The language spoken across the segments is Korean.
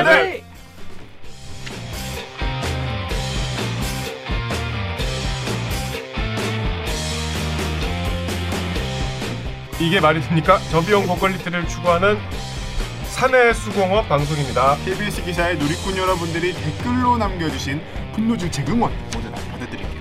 기자들 이게 말이 됩니까? 저비용 고quality를 추구하는 사내 수공업 방송입니다. KBS 기사에 누리꾼 여러분들이 댓글로 남겨주신 분노 질책 응원 모두 다 받아드릴게요.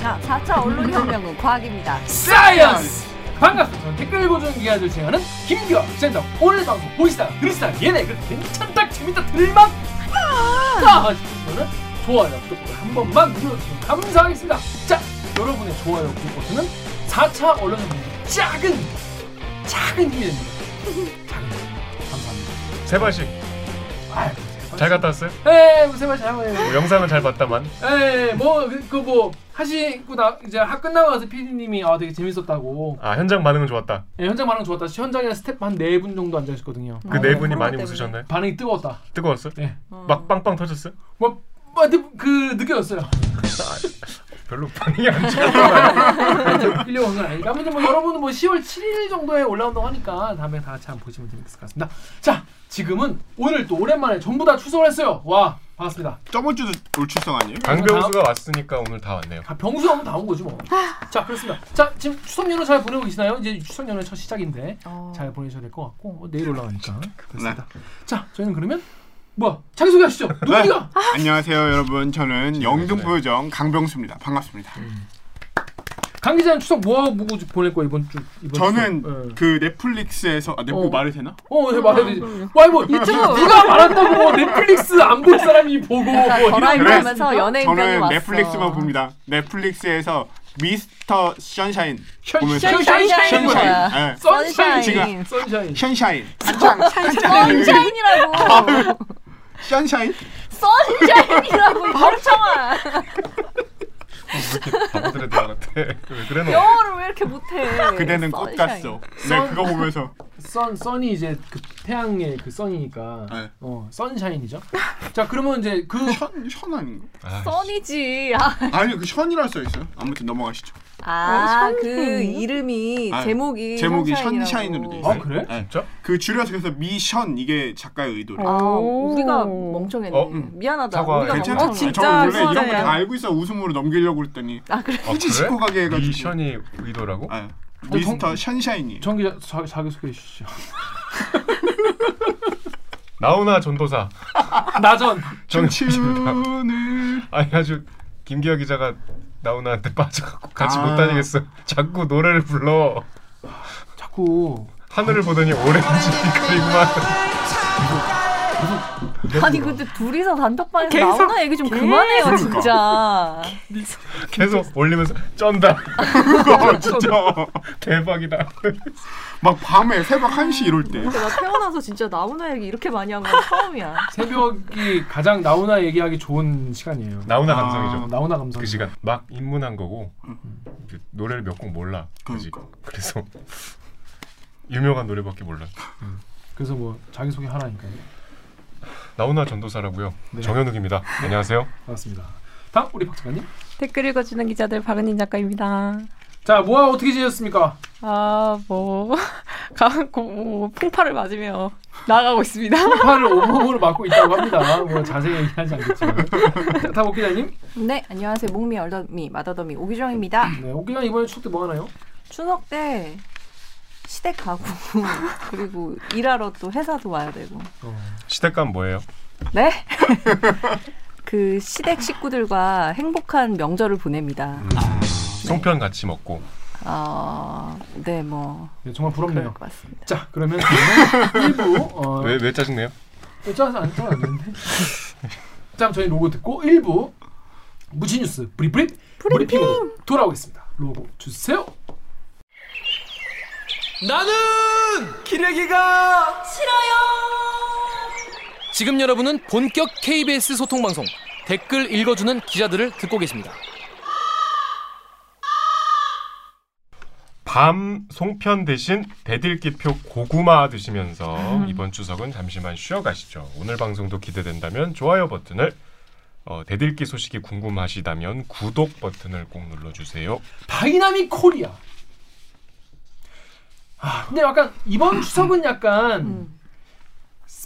자, 4차 언론혁명은 과학입니다. science 반갑습니다 저는 댓글 읽어주는 기자들 진행하는 김기화 센터 오늘 방송 보시다 들으시다 얘네 그 괜찮다 재밌다 들만? 하다 싶으시면 좋아요 구독 버튼 한 번만 눌러주시면 감사하겠습니다. 자 여러분의 좋아요 구독 버튼은 4차 언론혁명의 작은 작은 힘이 됩니다. 작은 힘 감사합니다. 세 발씩 아유 잘 갔다 왔어요? 에이 세발 잘 해요 뭐 영상은 잘 봤다만 에이 뭐그 뭐 하시고 나 이제 학 끝나고 나서 PD님이 아 되게 재밌었다고 아 현장 반응은 좋았다. 예, 현장 반응 좋았다. 현장에 스텝 한 네 분 정도 앉아 있었거든요. 그 아, 네 네, 분이 많이 때문에. 웃으셨나요? 반응이 뜨거웠다. 뜨거웠어요? 예. 어. 막 빵빵 터졌어요? 뭐, 뭐, 그 느껴졌어요. 별로 반응이 안 좋았어요. 끌려온건 아니까. 아무튼 뭐 여러분은 뭐 10월 7일 정도에 올라온다고 하니까 다음에 다 같이 한번 보시면 재밌을 것 같습니다. 자, 지금은 오늘 또 오랜만에 전부 다 출석을 했어요. 와, 반갑습니다. 저번 주도 all 출석 아니에요? 강병수가 왔으니까 오늘 다 왔네요. 아, 병수 하면 다온 거지 뭐. 자, 그렇습니다. 자, 지금 추석 연휴 잘 보내고 계시나요? 이제 추석 연휴 첫 시작인데 어. 잘 보내셔야 될 것 같고 뭐 내일 올라가니까 그렇습니다. 자, 저희는 그러면 뭐야 자기 소개하시죠. 누구니가? 안녕하세요 여러분. 저는 영등포요정 강병수입니다. 반갑습니다. 강 기자는 추석 뭐 하고 보낼 거야 이번 주 이번 저는 추석? 예. 그 넷플릭스에서 아 넷플릭스 어. 말해도 되나? 어, 네, 말해야 되지. 와, 뭐 유튜브 누가 말한다고 뭐 넷플릭스 안 볼 사람이 보고 뭐 약간 이런 버라이어티 거 하면서 있습니까? 연예인 저는 왔어. 넷플릭스만 봅니다. 넷플릭스에서 미스터 션샤인 보면서 션샤인, 션샤인 션샤인. 예. 선샤인. 선샤인. 선샤인. 션샤인 한창 한창 선샤인이라고. 션샤인 선샤인이라고 멍청아. 같아? 왜 그래 너? 영어를 왜 이렇게 못해? 그대는 꽃. 같소. 네 선- 그거 보면서 선 선이 이제 그 태양의 그 선이니까 네. 어 선샤인이죠. 자 그러면 이제 그 션, 션 아닌가? 아, 선이지. 아, 아니 그 션이라 써 있어요. 아무튼 넘어가시죠. 아, 그 이름이 아, 제목이 제목이. 션샤인으로 돼아 있어요. 그래? 네. 진짜? 그 줄여서 그래서 미션 이게 작가의 의도래. 아, 오. 우리가 멍청했네. 어? 미안하다. 사과. 우리가 괜찮아. 어, 진짜 저는 원래 이런 거. 다 알고 있어 웃음으로 넘기려고 그랬더니 아 그래. 아, 굳이 짚고 가게 해가지고. 미션이 의도라고? 아, 미스터 션샤인이. 정 기자 자, 자기 소개해 주시죠. 나훈아 전도사. 나전. 정치입니다. 청춘을 아니 아주 김기화 기자가 나훈아한테 빠져갖고 같이 아. 못 다니겠어. 자꾸 노래를 불러. 자꾸 하늘을 보더니 오렌지 그리구만. 아니 근데 둘이서 단톡방에서 계속- 나오나 얘기 좀 그만해요 그러니까. 진짜. 계속 올리면서 쩐다. 진짜 대박이다. 막 밤에 새벽 1시 이럴 때 근데 나 태어나서 진짜 나오나 얘기 이렇게 많이 한 건 처음이야. 새벽이 가장 나훈아 얘기하기 좋은 시간이에요. 나훈아 아. 감성이죠. 나훈아 감성. 그 시간 막 입문한 거고 그 노래를 몇 곡 몰라. 그지? 그러니까. 그래서 유명한 노래밖에 몰라. 그래서 뭐 자기 소개 하라니까요. 나훈아 전도사라고요. 네. 정현욱입니다. 안녕하세요. 반갑습니다. 다음 우리 박 작가님. 댓글 읽어주는 기자들 박은인 작가입니다. 자 뭐야 어떻게 지냈습니까? 아, 뭐, 가, 고, 뭐, 풍파를 맞으며 나아가고 있습니다. 팔을 온몸으로 맞고 있다고 합니다. 뭐 자세히 얘기하지 않겠지만. 자, 다음 옥 기자님. 네 안녕하세요 목미 얼더미 마더더미 오기정입니다. 네, 옥 기자 이번에 추석 때 뭐 하나요? 추석 때 시댁 가고 그리고 일하러 또 회사도 와야 되고. 어. 시댁감 뭐예요? 네? 그 시댁 식구들과 행복한 명절을 보냅니다. 송편 같이 먹고 아, 네, 뭐 네, 정말 부럽네요. 것 같습니다. 자 그러면 저희는 1부 어, 왜 왜 짜증내요? 안 짜서 안 되는데. 자 저희 로고 듣고 1부 무치뉴스 브리브리 브리핑으로 돌아오겠습니다. 로고 주세요. 나는 기레기가 싫어요. 지금 여러분은 본격 KBS 소통 방송 댓글 읽어주는 기자들을 듣고 계십니다. 밤 송편 대신 대들기표 고구마 드시면서 이번 추석은 잠시만 쉬어가시죠. 오늘 방송도 기대된다면 좋아요 버튼을 어, 대들기 소식이 궁금하시다면 구독 버튼을 꼭 눌러주세요. dynamic Korea 아, 근데 약간 이번 추석은 약간 음.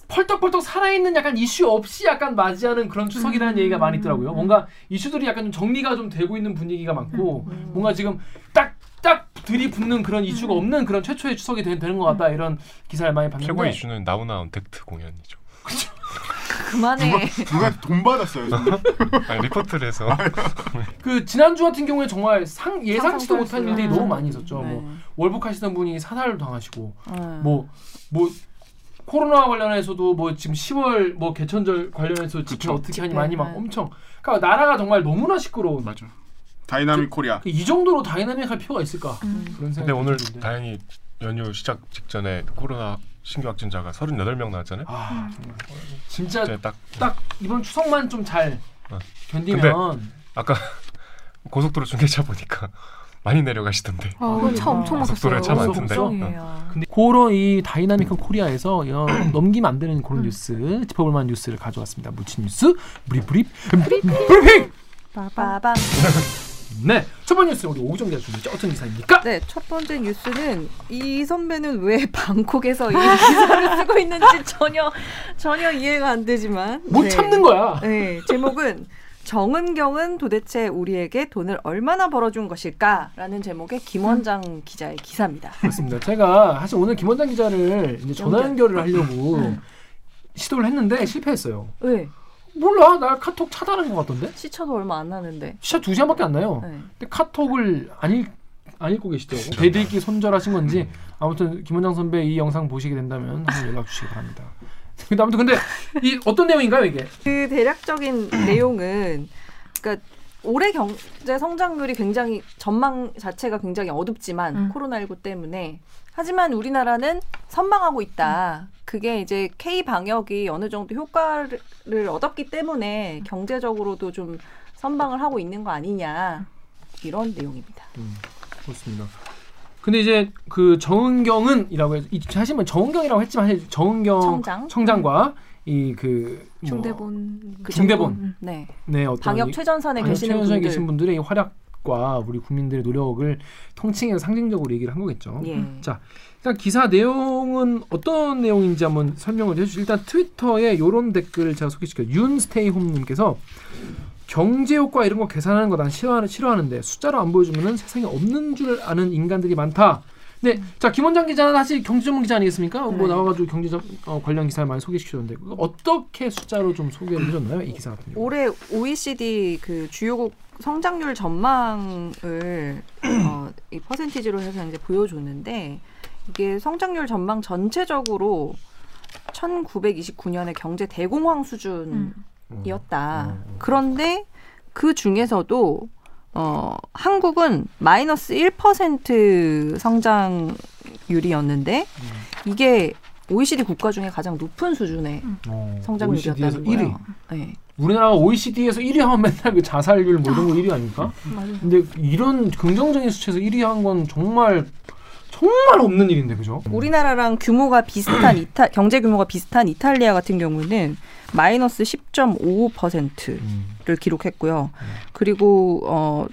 펄떡펄떡 살아있는 약간 이슈 없이 약간 맞이하는 그런 추석이라는 음. 얘기가 많이 있더라고요. 뭔가 이슈들이 약간 좀 정리가 좀 되고 있는 분위기가 많고 음. 뭔가 지금 딱딱 들이붙는 그런 이슈가 없는 그런 최초의 추석이 되, 되는 것 같다 이런 기사를 많이 봤는데 최고의 이슈는 나우나 언택트 공연이죠. 그만해. 누가 돈 받았어요. 아니, 리포트를 해서 그 지난주 같은 경우에 정말 상 예상치도 못한 할 일들이 수- 너무 많이 있었죠. 네. 뭐 월북하시던 분이 사살을 당하시고 네. 뭐뭐 코로나 관련해서도 뭐 지금 10월 뭐 개천절 관련해서 집회. 어떻게 하니 많이 막 네. 엄청 그러니까 나라가 정말 너무나 시끄러운 맞아. dynamic Korea. 이 정도로 다이나믹할 필요가 있을까 음. 그런 생각이 근데 오늘 드는데. 다행히 연휴 시작 직전에 코로나 신규 확진자가 38명 나왔잖아요. 아 정말 진짜 딱 딱 이번 추석만 좀 잘 어. 견디면 아까 고속도로 중계차 보니까 많이 내려가시던데. 아, 차 엄청 고속도로에 막혔어요. 차 많던데. 걱정이에요. 근데 그런 이 다이나믹한 코리아에서 어, 넘기면 안 되는 그런 뉴스 짚어볼 만한 뉴스를 가져왔습니다. 무친 뉴스 브리브리 브리핑 빠밤. 네, 첫 번째 뉴스 우리 오정 기자 준비했죠. 어떤 기사입니까? 네, 첫 번째 뉴스는 이 선배는 왜 방콕에서 이 기사를 쓰고 있는지 전혀 전혀 이해가 안 되지만 못 네. 참는 거야. 네, 제목은 정은경은 도대체 우리에게 돈을 얼마나 벌어준 것일까라는 제목의 김원장 기자의 기사입니다. 그렇습니다. 제가 사실 오늘 김원장 기자를 전화 연결을 하려고 시도를 했는데 실패했어요. 왜? 몰라, 나 카톡 차단한 것 같던데. 시차도 얼마 안 나는데. 시차 두 시간밖에 안 나요. 네. 근데 카톡을 안, 읽, 안 읽고 계시더라고. 대들기 손절하신 건지 아무튼 김원장 선배 이 영상 보시게 된다면 한번 연락 주시기 바랍니다. 근데 아무튼 근데 이 어떤 내용인가요 이게? 그 대략적인 내용은 그러니까 올해 경제 성장률이 굉장히 전망 자체가 굉장히 어둡지만 음. 코로나19 때문에 하지만 우리나라는 선방하고 있다. 그게 이제 K 방역이 어느 정도 효과를 얻었기 때문에 경제적으로도 좀 선방을 하고 있는 거 아니냐 이런 내용입니다. 음, 그렇습니다. 근데 이제 그 정은경은이라고 해서 이- 사실 뭐 정은경이라고 했지만 정은경 청장. 과 이 그 뭐, 중대본 그 중대본. 네. 네 어떤 방역 이- 최전선에 방역 계시는 최전선에 분들. 계신 분들의 이 활약 과 우리 국민들의 노력을 통칭해서 상징적으로 얘기를 한 거겠죠. 예. 자, 일단 기사 내용은 어떤 내용인지 한번 설명을 해주시죠. 일단 트위터에 이런 댓글을 제가 소개시켜요. 윤스테이홈님께서 경제 효과 이런 거 계산하는 거 난 싫어하는, 싫어하는데 숫자로 안 보여주면은 세상에 없는 줄 아는 인간들이 많다. 네, 자 김원장 기자는 사실 경제 전문 기자 아니겠습니까? 뭐 네. 나와가지고 경제 전- 어, 관련 기사를 많이 소개시켜줬는데 어떻게 숫자로 좀 소개를 해줬나요? 이 기사 같은 경우. 올해 OECD 그 주요국 성장률 전망을 어, 이 퍼센티지로 해서 이제 보여줬는데 이게 성장률 전망 전체적으로 1929년의 경제 대공황 수준이었다. 음. 그런데 그 중에서도 어, 한국은 마이너스 1% 성장률이었는데 이게 OECD 국가 중에 가장 높은 수준의 어, 성장률이었다는 OECD에서 1위. 거예요. 네. 우리나라가 OECD에서 1위 하면 맨날 그 자살률 뭐 이런 거 1위 아닙니까? 맞아요. 근데 이런 긍정적인 수치에서 1위 한 건 정말 정말 없는 일인데 그죠? 우리나라랑 규모가 비슷한 이타 경제 규모가 비슷한 이탈리아 같은 경우는 마이너스 10.55%를 음. 기록했고요. 그리고 어, 어,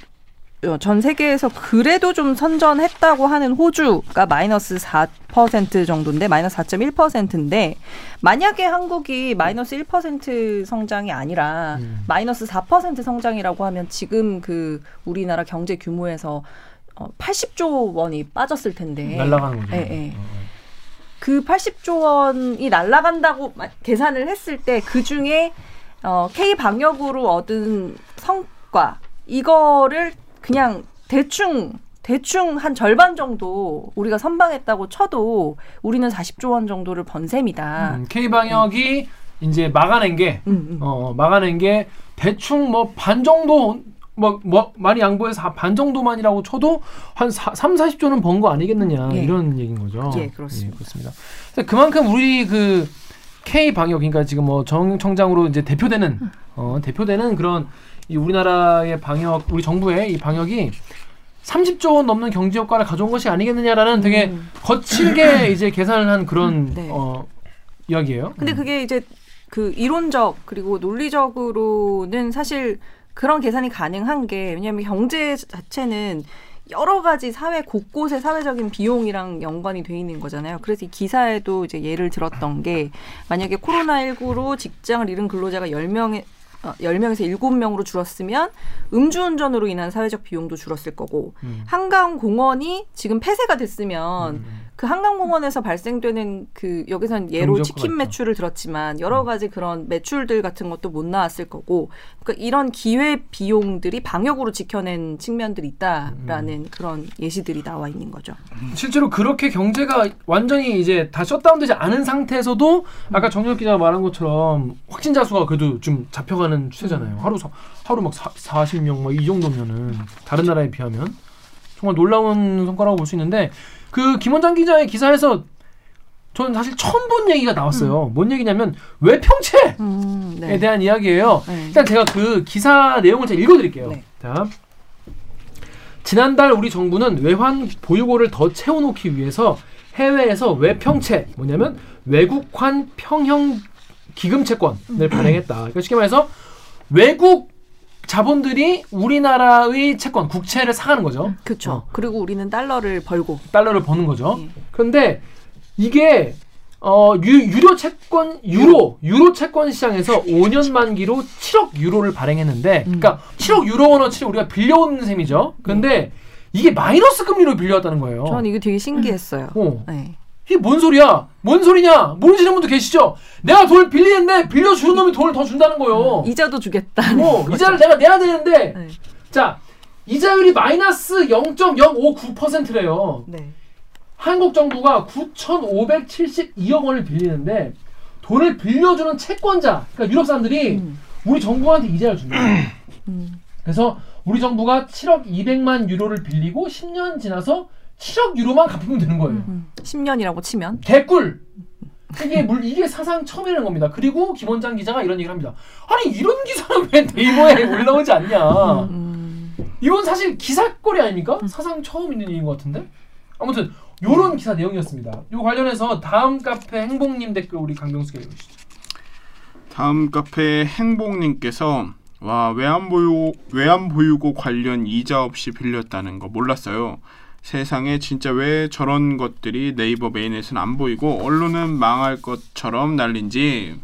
전 세계에서 그래도 좀 선전했다고 하는 호주가 마이너스 4% 정도인데 마이너스 4.1%인데 만약에 한국이 마이너스 1% 성장이 아니라 음. 마이너스 4% 성장이라고 하면 지금 그 우리나라 경제 규모에서 어, 80조 원이 빠졌을 텐데 날아가는 거죠. 예, 예. 어, 어. 그 80조 원이 날아간다고 마- 계산을 했을 때 그 중에 어, K 방역으로 얻은 성과 이거를 그냥 대충 대충 한 절반 정도 우리가 선방했다고 쳐도 우리는 40조 원 정도를 번 셈이다. 음, K 방역이 이제 막아낸 게 음, 음. 어, 막아낸 게 대충 뭐 반 정도 뭐, 뭐 많이 양보해서 반 정도만이라고 쳐도 한 3, 40조는 번 거 아니겠느냐 예. 이런 얘기인 거죠. 예, 그렇습니다. 그렇습니다. 그래서 그만큼 우리 그 K 방역 그러니까 지금 뭐 정 청장으로 이제 대표되는 어, 대표되는 그런 이 우리나라의 방역 우리 정부의 이 방역이 30조 원 넘는 경제 효과를 가져온 것이 아니겠느냐라는 되게 음. 거칠게 이제 계산을 한 그런 음, 네. 어, 이야기예요. 근데 음. 그게 이제 그 이론적 그리고 논리적으로는 사실 그런 계산이 가능한 게 왜냐하면 경제 자체는 여러 가지 사회 곳곳의 사회적인 비용이랑 연관이 돼 있는 거잖아요. 그래서 이 기사에도 이제 예를 들었던 게 만약에 코로나19로 직장을 잃은 근로자가 10명에 어, 10명에서 7명으로 줄었으면 음주운전으로 인한 사회적 비용도 줄었을 거고 음. 한강 공원이 지금 폐쇄가 됐으면 음. 그 한강공원에서 발생되는 그 여기선 예로 치킨. 매출을 들었지만 여러 가지 그런 매출들 같은 것도 못 나왔을 거고 그러니까 이런 기회 비용들이 방역으로 지켜낸 측면들이 있다라는 그런 예시들이 나와 있는 거죠. 실제로 그렇게 경제가 완전히 이제 다 셧다운되지 않은 상태에서도 아까 정혁 기자가 말한 것처럼 확진자 수가 그래도 좀 잡혀가는 추세잖아요. 하루 사- 하루 막 사, 40명 막 이 정도면은 다른 나라에 비하면 정말 놀라운 성과라고 볼 수 있는데 그 김원장 기자의 기사에서 저는 사실 처음 본 얘기가 나왔어요. 뭔 얘기냐면 외평채에 음, 네. 대한 이야기예요. 네. 일단 제가 그 기사 내용을 제가 읽어드릴게요. 네. 자, 지난달 우리 정부는 외환 보유고를 더 채워놓기 위해서 해외에서 외평채 뭐냐면 외국환 평형 기금 채권을 발행했다. 그러니까 쉽게 말해서 외국 자본들이 우리나라의 채권 국채를 사가는 거죠. 그렇죠. 어. 그리고 우리는 달러를 벌고 달러를 버는 거죠. 예. 그런데 이게 어 유, 유료 채권 유로 유로 채권 시장에서 5년 만기로 7억 유로를 발행했는데 음. 그러니까 7억 유로 원어치를 우리가 빌려온 셈이죠. 근데 이게 마이너스 금리로 빌려왔다는 거예요. 저는 이게 되게 신기했어요. 어. 네. 이게 뭔 소리야? 뭔 소리냐? 모르시는 분도 계시죠? 내가 돈을 빌리는데 빌려주는 놈이 돈을 더 준다는 거예요. 이자도 주겠다. 어, 이자를 내가 내야 되는데 네. 자 이자율이 마이너스 0.059%래요. 네. 한국 정부가 9,572억 원을 빌리는데 돈을 빌려주는 채권자, 그러니까 유럽 사람들이 음. 우리 정부한테 이자를 준다. 음. 그래서 우리 정부가 7억 200만 유로를 빌리고 10년 지나서 7억 유로만 갚으면 되는 거예요. 음. 10년이라고 치면 개꿀. 이게 물 이게 사상 처음이라는 겁니다. 그리고 김원장 기자가 이런 얘기를 합니다. 아니 이런 기사는 왜 네이버에 올라오지 않냐? 음. 이건 사실 기사거리 아닙니까? 사상 처음 있는 일인 것 같은데. 아무튼 요런 기사 내용이었습니다. 요 관련해서 다음 카페 행복님 댓글 우리 강병수가 읽으시죠. 다음 카페 행복님께서 와 외환 보유 외환 보유고 관련 이자 없이 빌렸다는 거 몰랐어요. 세상에 진짜 왜 저런 것들이 네이버 메인에서는 안 보이고 언론은 망할 것처럼 날린지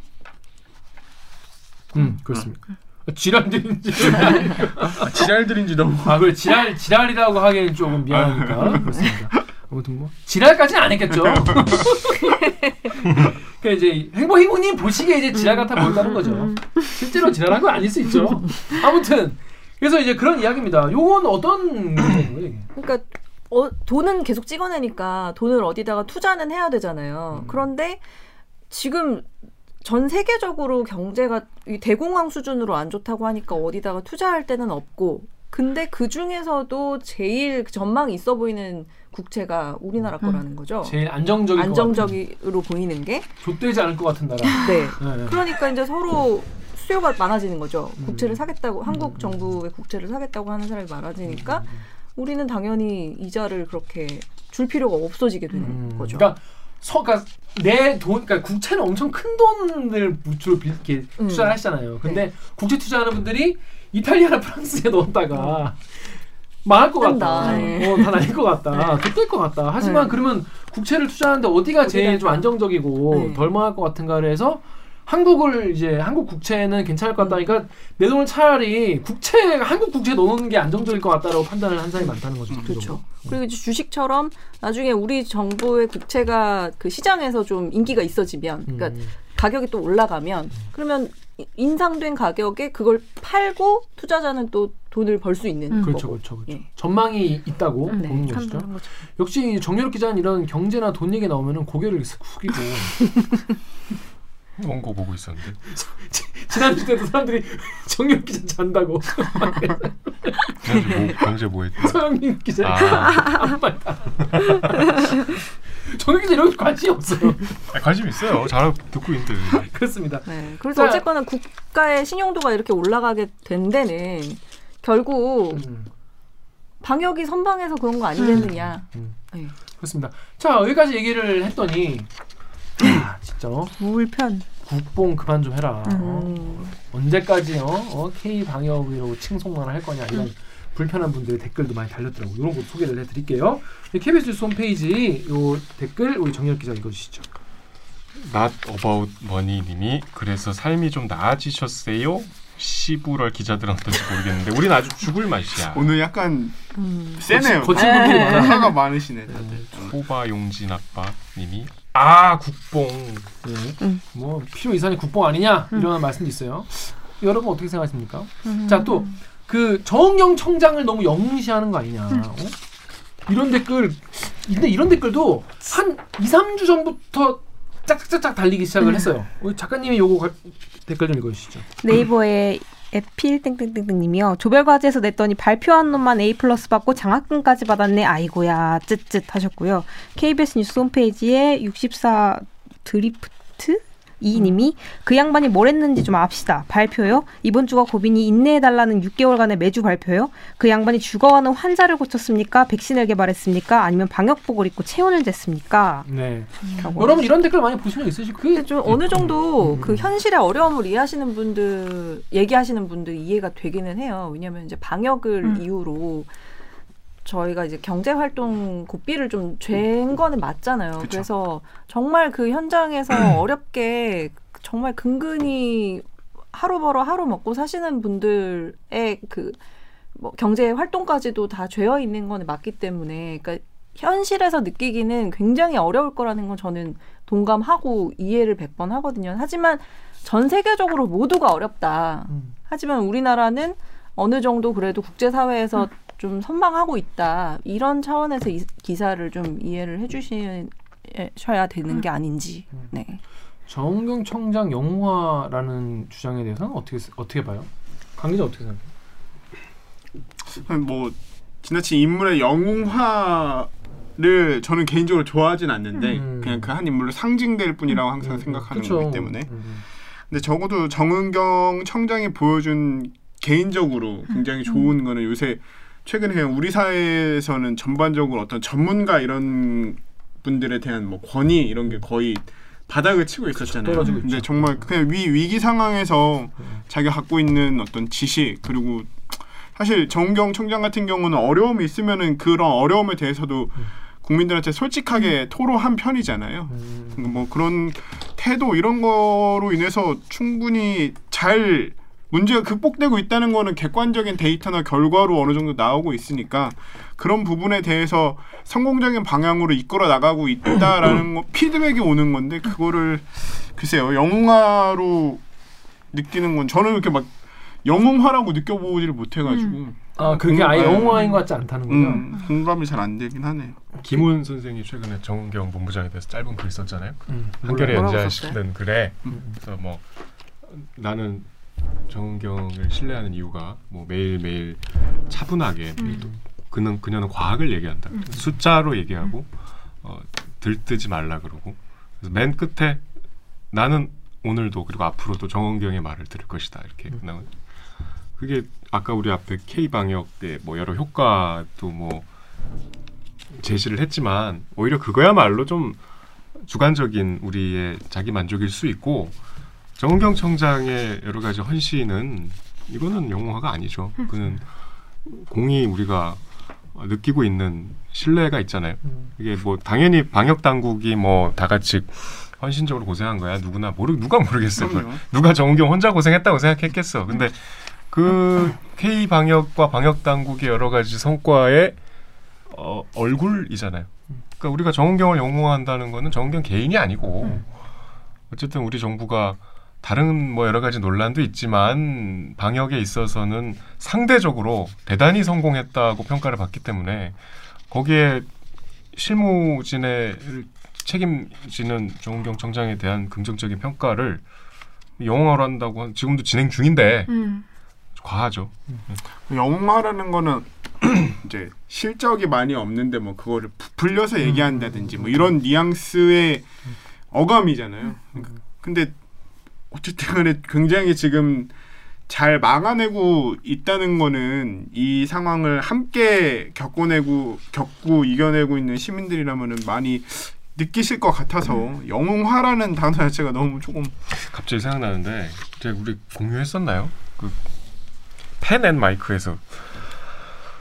음 그렇습니다. 지랄들인지 아, 지랄들인지 너무 아 그래 지랄 지랄이라고 하기엔 조금 미안하니까 그렇습니다. 아무튼 뭐 지랄까지는 안 했겠죠. 그 이제 행복 행복님 보시기에 이제 지랄 같아 보였다는 거죠. 실제로 지랄한 건 아닐 수 있죠. 아무튼 그래서 이제 그런 이야기입니다. 요건 어떤 거예요? 이게? 그러니까 어, 돈은 계속 찍어내니까 돈을 어디다가 투자는 해야 되잖아요. 음. 그런데 지금 전 세계적으로 경제가 이 대공황 수준으로 안 좋다고 하니까 어디다가 투자할 데는 없고 근데 그 중에서도 제일 전망이 있어 보이는 국채가 우리나라 거라는 거죠. 제일 안정적인 안정적으로 보이는 게. 좆되지 않을 것 같은 나라. 네. 네. 그러니까 이제 서로 수요가 많아지는 거죠. 음. 국채를 사겠다고 한국 정부의 국채를 사겠다고 하는 사람이 많아지니까 우리는 당연히 이자를 그렇게 줄 필요가 없어지게 되는 음, 거죠. 그러니까 서, 그러니까 내 돈, 그러니까 국채는 엄청 큰 돈을 주로 빌- 이렇게 음. 투자를 하시잖아요. 근데 국채 투자하는 분들이 이탈리아나 프랑스에 넣었다가 망할 것 같다. 예. 어, 다 날릴 것 같다. 좆될 것 같다. 하지만 네. 그러면 국채를 투자하는데 어디가 제일 좀 안정적이고 네. 덜 망할 것 같은가를 해서 한국을 이제 한국 국채는 괜찮을 것 같다니까 내 돈을 차라리 국채 한국 국채에 넣는 게 안정적일 것 같다라고 판단을 한 사람이 많다는 거죠. 그렇죠. 그리고 이제 주식처럼 나중에 우리 정부의 국채가 그 시장에서 좀 인기가 있어지면, 그러니까 음. 가격이 또 올라가면, 그러면 이- 인상된 가격에 그걸 팔고 투자자는 또 돈을 벌 수 있는 음. 그렇죠. 그렇죠, 그렇죠. 예. 전망이 있다고 음, 네, 보는 것이죠. 그런 거죠. 역시 정유럽 기자는 이런 경제나 돈 얘기 나오면은 고개를 숙이고 원고 보고 있었는데 지난주 때도 사람들이 정유럽 기자 잔다고 강제 뭐 강제 뭐 했대? 서영민 기자 아 아무 말도. 정유럽 기자 이런 거 관심이 없어요. 관심 있어요. 잘 듣고 있는데 그렇습니다. 네. 그래서 자, 어쨌거나 국가의 신용도가 이렇게 올라가게 된 데는 결국 음, 방역이 선방해서 그런 거 아니겠느냐. 음. 네. 그렇습니다. 자 여기까지 얘기를 했더니 아, 진짜 어? 우울편. 국뽕 그만 좀 해라. 어? 음. 언제까지 어? 어? K 방역으로 칭송만 할 거냐 이런 불편한 분들의 댓글도 많이 달렸더라고요. 이런 거 소개를 해드릴게요. KBS 뉴스 홈페이지 요 댓글 우리 정렬 기자 읽어주시죠. Not About Money님이 그래서 삶이 좀 나아지셨어요? 시부럴 기자들은 어떤지 모르겠는데 우린 아주 죽을 맛이야. 오늘 약간 음. 세네요. 거친 분들이 많아. 화가 많으시네 다들. 호바 용진 아빠님이 아 국뽕 네. 음. 뭐 필요 이상의 국뽕 아니냐 이런 말씀도 있어요. 여러분 어떻게 생각하십니까? 자또 그 정영 청장을 너무 영시하는 거 아니냐. 어? 이런 댓글 근데 이런 댓글도 한 2, 3주 전부터 짝짝짝짝 달리기 시작을 했어요. 우리 작가님이 요거 가- 댓글 좀 읽어주시죠. 네이버에 에필 땡땡땡땡님이요. 조별 과제에서 냈더니 발표한 놈만 A 플러스 받고 장학금까지 받았네. 아이고야 쯧쯧 하셨고요. KBS 뉴스 홈페이지에 64 드리프트 이님이 그 양반이 뭘 했는지 좀 압시다. 발표요? 이번 주가 고비니 인내해달라는 6개월간의 매주 발표요? 그 양반이 죽어가는 환자를 고쳤습니까? 백신을 개발했습니까? 아니면 방역복을 입고 체온을 쟀습니까? 네. 여러분 이런 댓글 많이 보신 적 거예요. 근데 좀 어느 정도 음. 그 현실의 어려움을 이해하시는 분들 얘기하시는 분들 이해가 되기는 해요. 왜냐하면 이제 방역을 음. 이유로 저희가 이제 경제 활동 고삐를 좀 죄인 거는 맞잖아요. 그쵸. 그래서 정말 그 현장에서 어렵게 정말 근근히 하루 벌어 하루 먹고 사시는 분들의 그 뭐 경제 활동까지도 다 죄어 있는 거는 맞기 때문에 그러니까 현실에서 느끼기는 굉장히 어려울 거라는 건 저는 동감하고 이해를 100번 하거든요. 하지만 전 세계적으로 모두가 어렵다. 음. 하지만 우리나라는 어느 정도 그래도 국제사회에서 좀 선방하고 있다. 이런 차원에서 이 기사를 좀 이해를 해주셔야 되는 게 아닌지. 음. 네. 정경 청장 영웅화라는 주장에 대해서는 어떻게 어떻게 봐요? 강 기자 어떻게 생각해요? 뭐 지나친 인물의 영웅화를 저는 개인적으로 좋아하진 않는데 음. 그냥 그 한 인물로 상징될 뿐이라고 항상 생각하는 그쵸. 거기 때문에 음. 근데 적어도 정은경 청장이 보여준 개인적으로 굉장히 좋은 거는 요새 최근에 그냥 우리 사회에서는 전반적으로 어떤 전문가 이런 분들에 대한 뭐 권위 이런 게 거의 바닥을 치고 있었잖아요. 떨어지고 근데 있죠. 정말 그냥 위 위기 상황에서 음. 자기가 갖고 있는 어떤 지식 그리고 사실 정경 청장 같은 경우는 어려움이 있으면은 그런 어려움에 대해서도 국민들한테 솔직하게 토로한 편이잖아요. 음. 뭐 그런 태도 이런 거로 인해서 충분히 잘 문제가 극복되고 있다는 거는 객관적인 데이터나 결과로 어느 정도 나오고 있으니까 그런 부분에 대해서 성공적인 방향으로 이끌어 나가고 있다라는 거 피드백이 오는 건데 그거를 글쎄요 영웅화로 느끼는 건 저는 이렇게 막 영웅화라고 느껴보지를 못해가지고 아 그게 아예 음. 영웅화인 것 같지 않다는군요. 음, 공감이 잘 안 되긴 하네요. 김훈 선생이 최근에 정은경 본부장에 대해서 짧은 글 썼잖아요. 음. 한겨레 뭐라고 연재하시는 글에 음. 그래서 뭐 나는 정은경을 신뢰하는 이유가 뭐 매일 매일 차분하게 그는 그녀는 과학을 얘기한다. 숫자로 얘기하고 어, 들뜨지 말라 그러고. 그래서 맨 끝에 나는 오늘도 그리고 앞으로도 정은경의 말을 들을 것이다. 이렇게 음. 나온. 그게 아까 우리 앞에 K 방역의 뭐 여러 효과도 뭐 제시를 했지만 오히려 그거야말로 좀 주관적인 우리의 자기 만족일 수 있고 정은경 청장의 여러 가지 헌신은 이거는 영웅화가 아니죠. 그는 공이 우리가 느끼고 있는 신뢰가 있잖아요. 음. 이게 뭐 당연히 방역 당국이 뭐 다 같이 헌신적으로 고생한 거야. 누구나 모르 누가 모르겠어요. 그걸. 그럼요. 누가 정은경 혼자 고생했다고 생각했겠어. 근데 그 K 방역과 방역 당국의 여러 가지 성과의 어, 얼굴이잖아요. 그러니까 우리가 정은경을 영웅화한다는 거는 정은경 개인이 아니고 음. 어쨌든 우리 정부가 다른 뭐 여러 가지 논란도 있지만 방역에 있어서는 상대적으로 대단히 성공했다고 평가를 받기 때문에 거기에 실무진의 책임지는 정은경 청장에 대한 긍정적인 평가를 영웅화로 한다고 한- 지금도 진행 중인데 음. 과하죠. 영웅화라는 거는 이제 실적이 많이 없는데 뭐 그거를 부풀려서 얘기한다든지 뭐 이런 뉘앙스의 어감이잖아요. 그러니까 근데 어쨌든 간에 굉장히 지금 잘 막아내고 있다는 거는 이 상황을 함께 겪어내고 겪고 이겨내고 있는 시민들이라면은 많이 느끼실 것 같아서 영웅화라는 단어 자체가 너무 조금 갑자기 생각나는데 제가 우리 공유했었나요? 그 펜앤 마이크에서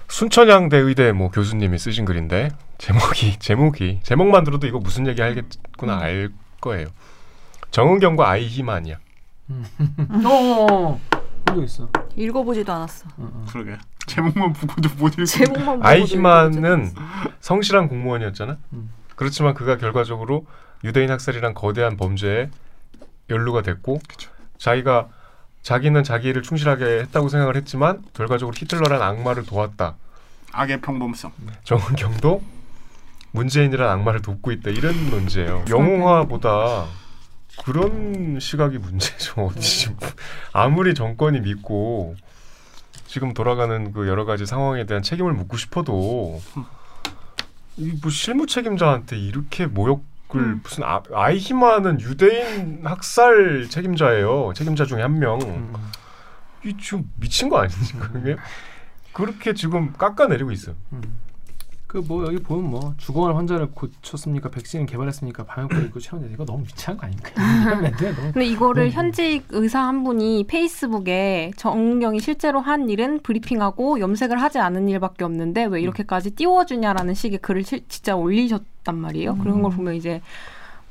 순천향대 의대 뭐 교수님이 쓰신 글인데 제목이 제목이 제목만 들어도 이거 무슨 얘기 하겠구나 알 거예요. 정은경과 아이히만이야. 어, 본적 있어. 읽어보지도 않았어. 어, 어. 그러게 제목만 보고도 못 읽고 제목만 보고도 아이히만은 성실한 공무원이었잖아. 음. 그렇지만 그가 결과적으로 유대인 학살이란 거대한 범죄에 연루가 됐고 자기가 자기는 자기 일을 충실하게 했다고 생각을 했지만 결과적으로 히틀러란 악마를 도왔다. 악의 평범성. 정은경도 문재인이란 악마를 돕고 있다 이런 논제예요. 영웅화보다 그런 시각이 문제죠. 어디 아무리 정권이 믿고 지금 돌아가는 그 여러 가지 상황에 대한 책임을 묻고 싶어도 이뭐 실무 책임자한테 이렇게 모욕을 음. 무슨 아, 아이히만은 유대인 학살 책임자예요. 책임자 중에 한 명. 음. 이 지금 미친 거 아닙니까? 그게 그렇게 지금 깎아내리고 있어. 그 뭐 여기 보면 뭐 주거할 환자를 고쳤습니까? 백신을 개발했습니까? 방역과 있고 채웠는데 이거 너무 미치한 거 아닙니까? 너무 근데 이거를 음. 현직 의사 한 분이 페이스북에 정은경이 실제로 한 일은 브리핑하고 염색을 하지 않은 일밖에 없는데 왜 이렇게까지 띄워주냐라는 식의 글을 실- 진짜 올리셨단 말이에요. 그런 걸 보면 이제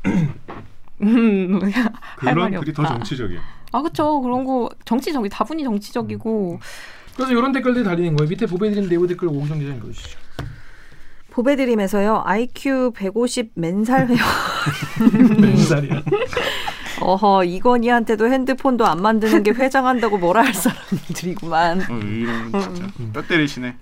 음, 할 그런 글이 더 없다. 정치적이야. 아 그쵸 그런 거 정치적이 다분히 정치적이고 그래서 이런 댓글들이 달리는 거예요. 밑에 보배드린 네이버 댓글 오구정 기자님 읽어주시죠. 보배드림에서요. IQ 150 맨살 회원. 몇 살이야? 어허 이건희한테도 핸드폰도 안 만드는 게 회장한다고 뭐라 할 사람들이구만. 어, 이런 진짜 뼈 때리시네.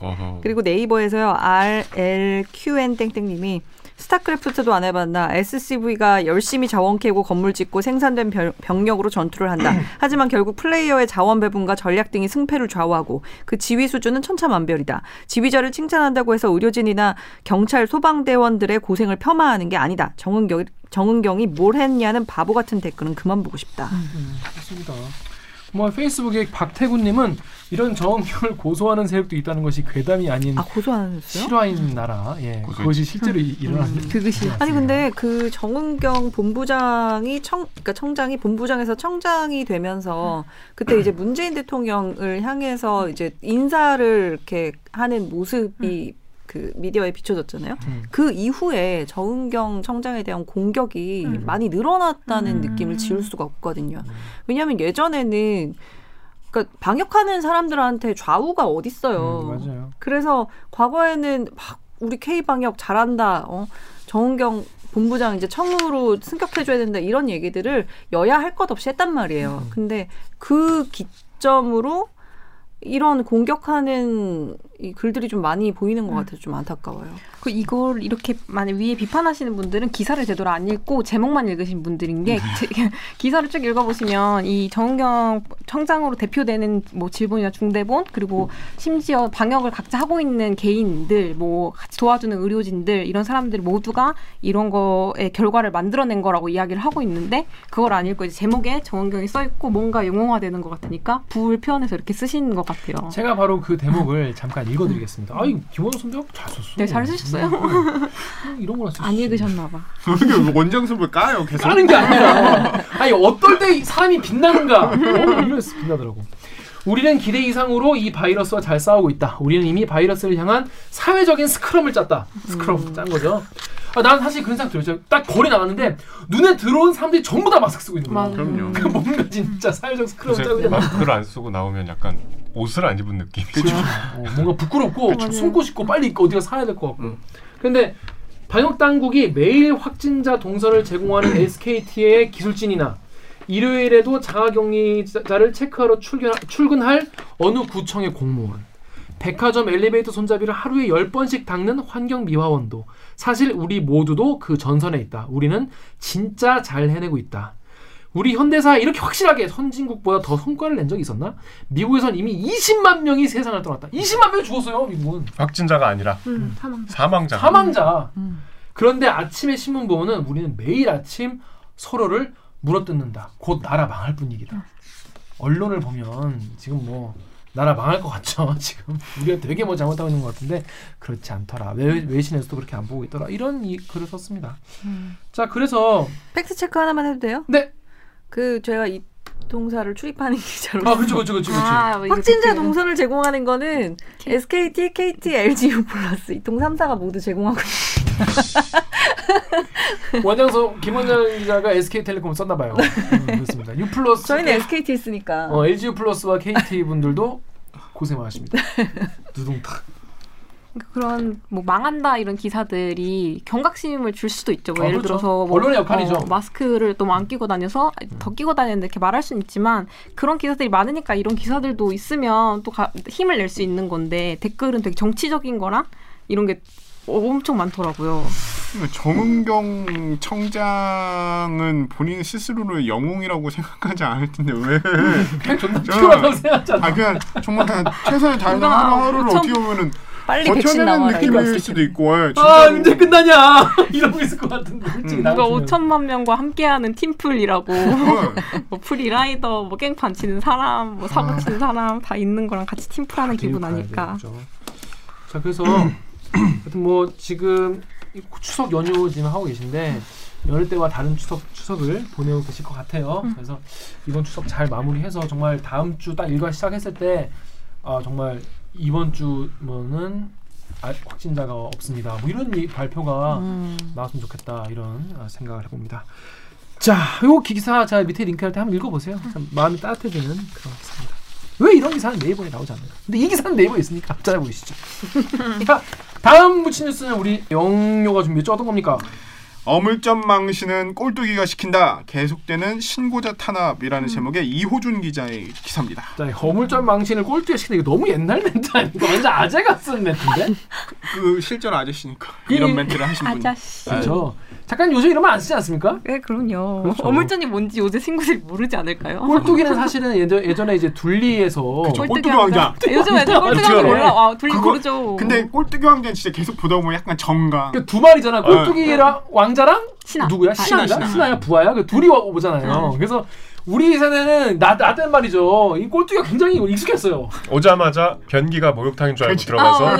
어허. 그리고 네이버에서요. RLQN 땡땡님이 스타크래프트도 안 해봤나 SCV가 열심히 자원 캐고 건물 짓고 생산된 병- 병력으로 전투를 한다. 하지만 결국 플레이어의 자원 배분과 전략 등이 승패를 좌우하고 그 지휘 수준은 천차만별이다. 지휘자를 칭찬한다고 해서 의료진이나 경찰 소방대원들의 고생을 폄하하는 게 아니다. 정은경 정은경이 뭘 했냐는 바보 같은 댓글은 그만 보고 싶다. 음, 좋습니다. 뭐 페이스북에 박태군님은 이런 정경을 고소하는 세력도 있다는 것이 괴담이 아닌 아 고소하셨어요? 실화인 나라. 예, 고소했지. 그것이 실제로 이- 일어난. 그것이 아니 근데 그 정은경 본부장이 청 그러니까 청장이 본부장에서 청장이 되면서 그때 이제 문재인 대통령을 향해서 이제 인사를 이렇게 하는 모습이 그 미디어에 비춰졌잖아요. 음. 그 이후에 정은경 청장에 대한 공격이 음. 많이 늘어났다는 음. 느낌을 지울 수가 없거든요. 왜냐하면 예전에는 그러니까 방역하는 사람들한테 좌우가 어딨어요. 음, 맞아요. 그래서 과거에는 막 우리 K 방역 잘한다. 어? 정은경 본부장 이제 청으로 승격해줘야 된다 이런 얘기들을 여야 할 것 없이 했단 말이에요. 근데 그 기점으로 이런 공격하는 이 글들이 좀 많이 보이는 것 같아서 좀 안타까워요. 그 이걸 이렇게 만약 위에 비판하시는 분들은 기사를 제대로 안 읽고 제목만 읽으신 분들인 게 제- 기사를 쭉 읽어보시면 이 정은경 청장으로 대표되는 뭐 질본이나 중대본 그리고 심지어 방역을 각자 하고 있는 개인들 뭐 같이 도와주는 의료진들 이런 사람들 모두가 이런 거의 결과를 만들어낸 거라고 이야기를 하고 있는데 그걸 안 읽고 이제 제목에 정은경이 써 있고 뭔가 용어화되는 것 같으니까 불편해서 이렇게 쓰시는 것 같아요. 제가 바로 그 대목을 잠깐 읽어드리겠습니다. 아 이 김원호 선배가 잘 썼어. 네, 잘 쓰셨어요. 음, 이런 거나 쓰. 안 읽으셨나 봐. 이게 원장수를 까요 계속. 까는 게 아니라 아니 어떨 때 사람이 빛나는가 어, 이래서 빛나더라고 우리는 기대 이상으로 이 바이러스와 잘 싸우고 있다 우리는 이미 바이러스를 향한 사회적인 스크럼을 짰다 스크럼 짠 거죠 아, 난 사실 그런 생각 들었어요 딱 거리 나갔는데 눈에 들어온 사람들이 전부 다 마스크 쓰고 있는 거야 그럼요. 그 뭔가 진짜 사회적 스크럼을 짜고 마스크를 안 쓰고 나오면 약간 옷을 안 입은 느낌이죠. 어, 뭔가 부끄럽고 맞아요. 숨고 싶고 빨리 어디가 사야 될 것 같고 근데 방역 당국이 매일 확진자 동선을 제공하는 SKT의 기술진이나 일요일에도 자가격리자를 체크하러 출근, 출근할 어느 구청의 공무원 백화점 엘리베이터 손잡이를 하루에 10번씩 닦는 환경미화원도 사실 우리 모두도 그 전선에 있다. 우리는 진짜 잘 해내고 있다. 우리 현대사 이렇게 확실하게 선진국보다 더 성과를 낸 적이 있었나? 미국에선 이미 20만 명이 세상을 떠났다. 20만 명이 죽었어요, 미국은. 확진자가 아니라 음, 사망. 사망자. 사망자. 음. 그런데 아침에 신문 보면은 우리는 매일 아침 서로를 물어뜯는다. 곧 나라 망할 분위기다. 언론을 보면 지금 뭐 나라 망할 것 같죠. 지금 우리가 되게 뭐 잘못하고 있는 것 같은데 그렇지 않더라. 외, 외신에서도 그렇게 안 보고 있더라. 이런 이 글을 썼습니다. 자, 그래서 fact check 하나만 해도 돼요? 네. 그 제가 이통사를 출입하는 기자로. 아 그렇죠 그렇죠 그렇죠. 아, 뭐 이거 확진자. 동선을 제공하는 거는 SKT, KT, LGU 플러스 이통 3사가 모두 제공하고. 원장소 김원장 기자가 SK텔레콤 썼나 봐요. 음, 그렇습니다. U 플러스 저희는 SKT 했으니까. 어, LG 플러스와 KT 분들도 고생 많으십니다. 두둥탁. 그런 뭐 망한다 이런 기사들이 경각심을 줄 수도 있죠. 뭐 아, 예를 그렇죠. 들어서 뭐, 언론의 역할이죠. 어, 마스크를 너무 안 끼고 다녀서 더 끼고 다녔는데 이렇게 말할 수는 있지만 그런 기사들이 많으니까 이런 기사들도 있으면 또 가- 힘을 낼 수 있는 건데 댓글은 되게 정치적인 거랑 이런 게 엄청 많더라고요. 정은경 청장은 본인 스스로를 영웅이라고 생각하지 않을 텐데 왜? 그냥 존나 저- 피곤하다고 생각하잖아. 아 그냥 정말 그냥 최선을 다해서 누가 하루 하루를 엄청 어떻게 보면은 빨리 백신 나와라. 느낌일 수도. 있고 예, 아. 언제 끝나냐 이러고 있을 것 같은데 솔직히 음. 나 누가 같으면. 5천만 명과 함께하는 팀플이라고 어, 뭐 프리라이더, 뭐 깽판 치는 사람, 뭐 사고 치는 사람 다 있는 거랑 같이 팀플하는 기분 아닐까. 자 그래서 하여튼 뭐 지금 이 추석 연휴 지금 하고 계신데 연휴 때와 다른 추석 추석을 보내고 계실 것 같아요. 그래서 이번 추석 잘 마무리해서 정말 다음 주 딱 일과 시작했을 때 아, 정말 이번 주면은 아, 확진자가 없습니다. 뭐 이런 이 발표가 음. 나왔으면 좋겠다 이런 아, 생각을 해봅니다. 자, 요 기사 자 밑에 링크할 때 한번 읽어보세요. 참 마음이 따뜻해지는 그런 기사입니다. 왜 이런 기사는 네이버에 나오지 않나요? 근데 이 기사는 네이버에 있으니까 찾아보시죠. 자, 다음 묻힌 뉴스는 우리 영요가 준비했죠. 어떤 겁니까? 어물점 망신은 꼴뚜기가 시킨다. 계속되는 신고자 탄압이라는 제목의 이호준 기자의 기사입니다. 자, 거물점 망신을 꼴찌에 시키는 이거 너무 옛날 멘트 아닌가? 완전 아재가 쓴 멘트인데? 그 실제로 아저씨니까 그- 이런 멘트를 하신 분이. 아자씨. 그렇죠. 잠깐 요즘 이러면 안 쓰지 않습니까? 네, 그럼요. 그렇죠. 어물전이 뭔지 요새 친구들이 모르지 않을까요? 꼴뚜기는 사실은 예전, 예전에 이제 둘리에서 그쵸. 꼴뚜기 꼴뚜기 왕자. 왕자. 요즘 애들 꼴뚜기 왕자 그렇죠. 몰라. 아, 둘리 그거- 모르죠. 근데 꼴뚜기 왕자는 진짜 계속 보다 보면 약간 정강. 그두 마리잖아. 꼴뚜기랑 왕자랑 신하. 누구야? 아, 신하인가? 신하, 신하. 신하 야 부하야? 그 둘이 와- 오잖아요. 그래서 우리 세대는 나, 나 때는 말이죠. 이 꼴뚜기가 굉장히 익숙했어요. 오자마자 변기가 목욕탕인 줄 알고 그치. 들어가서 아.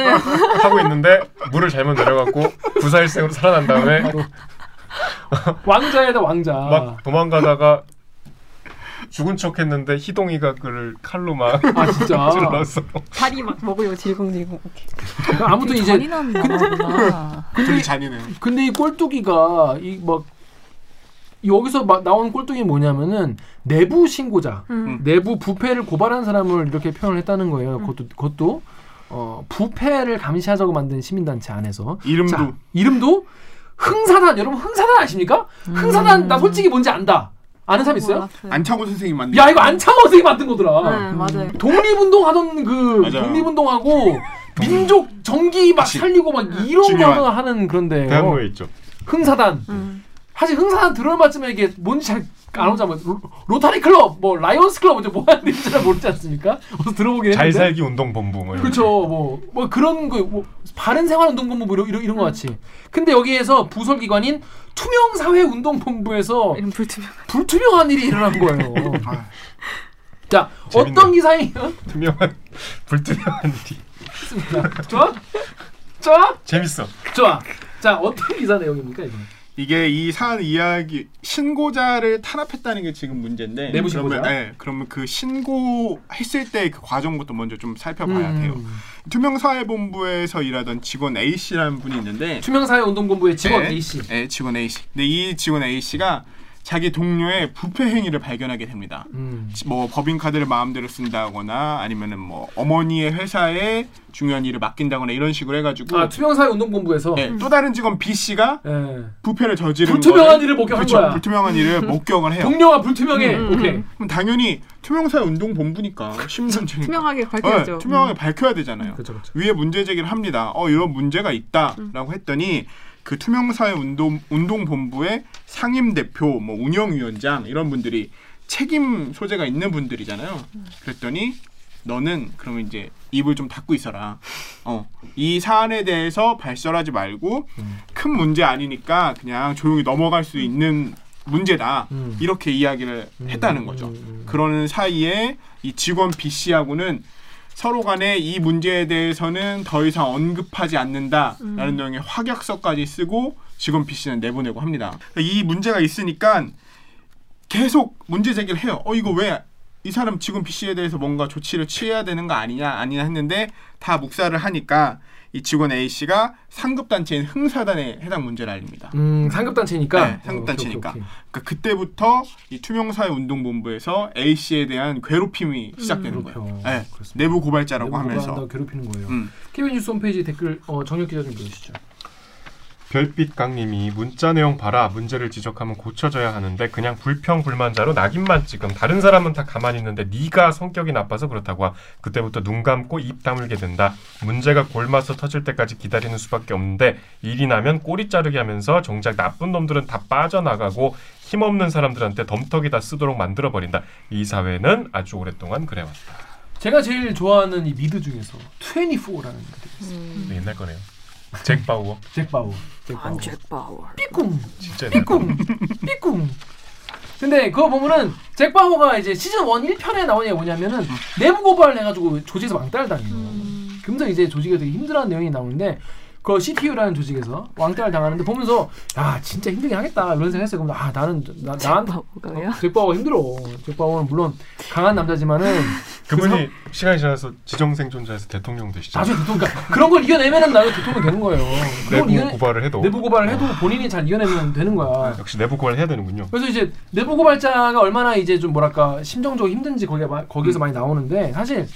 하고 있는데 물을 잘못 내려갖고 구사일생으로 살아난 다음에 왕자에다 왕자. 막 도망가다가 죽은 척했는데 희동이가 그를 칼로 막 아 진짜. 찔러서 다리 막 먹어요. 질겅질겅. 아무튼 이제 잔인한. 되게 잔인해요. 근데 이 꼴뚜기가 이막 여기서 막 나온 꼴뚜기 뭐냐면은 내부 신고자, 음. 내부 부패를 고발한 사람을 이렇게 표현을 했다는 거예요. 음. 그것도 그것도 어, 부패를 감시하자고 만든 시민단체 안에서 이름도 자, 이름도 흥사단 여러분 흥사단 아십니까? 흥사단 나 솔직히 뭔지 안다. 아는 사람 있어요? 몰랐어요. 안창호 선생님 만든. 야 이거 안창호 선생이 만든 거더라. 네, 맞아요. 독립운동 하던 그 맞아요. 독립운동하고 민족 정기 막 그치. 살리고 막 이런 중요한. 거 하는 그런데 대학로에 있죠. 흥사단 음. 사실 흥사단 들어올 마쯤에 이게 뭔지 잘 안 오자면 로- 로타리 클럽 뭐 라이온스 클럽 뭐 하는지 잘 모르지 않습니까? 어서 들어보긴 잘 했는데 살기 운동 본부 뭐 이런. 그렇죠 뭐뭐 그런 거 뭐 바른 생활 운동 본부 뭐 이런 이런, 이런 거 같이 근데 여기에서 부설 기관인 투명 사회 운동 본부에서 이름 불투명. 불투명한 일이 일어난 거예요. 아, 자 재밌네. 어떤 기사예요? 투명한 불투명한 일이 좋아? 좋아? 재밌어. 좋아. 자 어떤 기사 내용입니까 이거? 이게 이 사안 이야기 신고자를 탄압했다는 게 지금 문제인데. 내부 신고자? 그러면, 네, 그러면 그 신고했을 때 그 과정부터 먼저 좀 살펴봐야 돼요. 음. 투명사회본부에서 일하던 직원 A 씨라는 분이 있는데. 투명 사회 운동본부의 직원 네, A 씨. 네, 직원 A 씨. 근데 이 직원 A 씨가 자기 동료의 부패 행위를 발견하게 됩니다. 음. 뭐 법인카드를 마음대로 쓴다거나 아니면은 뭐 어머니의 회사에 중요한 일을 맡긴다거나 이런 식으로 해가지고 아 투명 사회 운동본부에서 네, 또 다른 직원 B 씨가 예. 부패를 저지른 불투명한 거를- 일을 목격한 그렇죠. 거야. 불투명한 일을 목격을 해요. 동료가 불투명해. 음, 음, 오케이. 음. 그럼 당연히 투명사회 운동본부니까 시민단체니까 투명하게 네, 밝혀야죠. 투명하게 밝혀야 되잖아요. 그렇죠, 그렇죠. 위에 문제 제기를 합니다. 어 이런 문제가 있다라고 했더니 그 투명사회 운동 운동 본부의 상임 대표, 뭐 운영위원장 이런 분들이 책임 소재가 있는 분들이잖아요. 그랬더니 너는 그러면 이제 입을 좀 닫고 있어라. 어, 이 사안에 대해서 발설하지 말고 음. 큰 문제 아니니까 그냥 조용히 넘어갈 수 있는 문제다. 음. 이렇게 이야기를 했다는 거죠. 음, 음. 그러는 사이에 이 직원 B 씨하고는 서로 간에 이 문제에 대해서는 더 이상 언급하지 않는다라는 내용의 확약서까지 쓰고 직원 씨는 내보내고 합니다. 이 문제가 있으니까 계속 문제 제기를 해요. 어 이거 왜 이 사람 지금 씨에 대해서 뭔가 조치를 취해야 되는 거 아니냐 아니냐 했는데 다 묵살을 하니까 이 직원 A 씨가 상급 단체인 흥사단에 해당 문제를 알립니다. 음 상급 단체니까. 네, 상급 단체니까. 오케이, 그러니까 그때부터 이 투명사회 운동본부에서 A 씨에 대한 괴롭힘이 시작되는 오케이. 거예요. 그렇죠. 네, 그렇습니다. 내부 고발자라고 내부 하면서. 괴롭히는 거예요. 음. KBS 뉴스 홈페이지 댓글 어, 정혁 기자 좀 보여주시죠. 별빛강님이 문자 내용 봐라 문제를 지적하면 고쳐져야 하는데 그냥 불평 불만자로 낙인만 찍음. 다른 사람은 다 가만히 있는데 네가 성격이 나빠서 그렇다고 하. 그때부터 눈 감고 입 다물게 된다. 문제가 골마서 터질 때까지 기다리는 수밖에 없는데 일이 나면 꼬리 자르게 하면서 정작 나쁜 놈들은 다 빠져나가고 힘없는 사람들한테 덤터기 다 쓰도록 만들어 버린다. 이 사회는 아주 오랫동안 그래왔다. 제가 제일 좋아하는 이 미드 중에서 24라는 미드. 네, 옛날 거네요 잭 바우어 잭 바우. 잭 바우. 안잭바워. 삐꿍. 진짜. 삐꿍. 삐꿍. 근데 그거 보면은 잭 바우가 이제 시즌 1 1편에 나온 게 뭐냐면은 내부 고발을 해가지고 조직에서 왕따를 당해요. 그러면서 이제 조직에 되게 힘들어하는 내용이 나오는데 그 CTU라는 조직에서 왕따를 당하는데 보면서 야 진짜 힘들게 하겠다 이런 생각했어요. 그럼 아 나는 나, 나한테 잭바워가요? 잭 바우가 힘들어. 잭 바우는 물론 강한 남자지만은 그분이 시간이 지나서 지정생존자에서 대통령 되시죠 나중에 대통령 그러니까 그런 걸 이겨내면은 나중에 대통령 되는 거예요. 내부 이겨내- 고발을 해도 내부 고발을 해도 본인이 잘 이겨내면 되는 거야. 역시 내부 고발을 해야 되는군요. 그래서 이제 내부 고발자가 얼마나 이제 좀 뭐랄까 심정적으로 힘든지 거기에 마- 거기서 많이 나오는데 사실